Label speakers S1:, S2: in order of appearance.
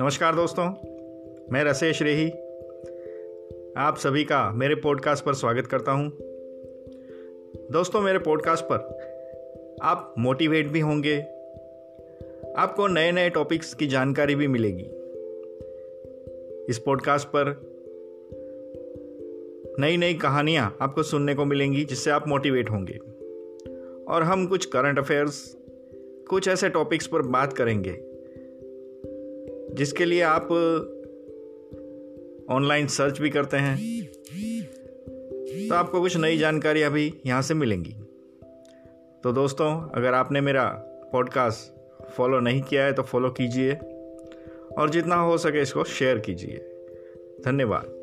S1: नमस्कार दोस्तों, मैं रसेश रेही। आप सभी का मेरे पॉडकास्ट पर स्वागत करता हूँ। दोस्तों, मेरे पॉडकास्ट पर आप मोटिवेट भी होंगे, आपको नए नए टॉपिक्स की जानकारी भी मिलेगी। इस पॉडकास्ट पर नई नई कहानियाँ आपको सुनने को मिलेंगी, जिससे आप मोटिवेट होंगे। और हम कुछ करंट अफेयर्स कुछ ऐसे टॉपिक्स पर बात करेंगे जिसके लिए आप ऑनलाइन सर्च भी करते हैं। तो आपको कुछ नई जानकारी अभी यहाँ से मिलेंगी। तो दोस्तों, अगर आपने मेरा पॉडकास्ट फॉलो नहीं किया है तो फॉलो कीजिए। और जितना हो सके इसको शेयर कीजिए। धन्यवाद।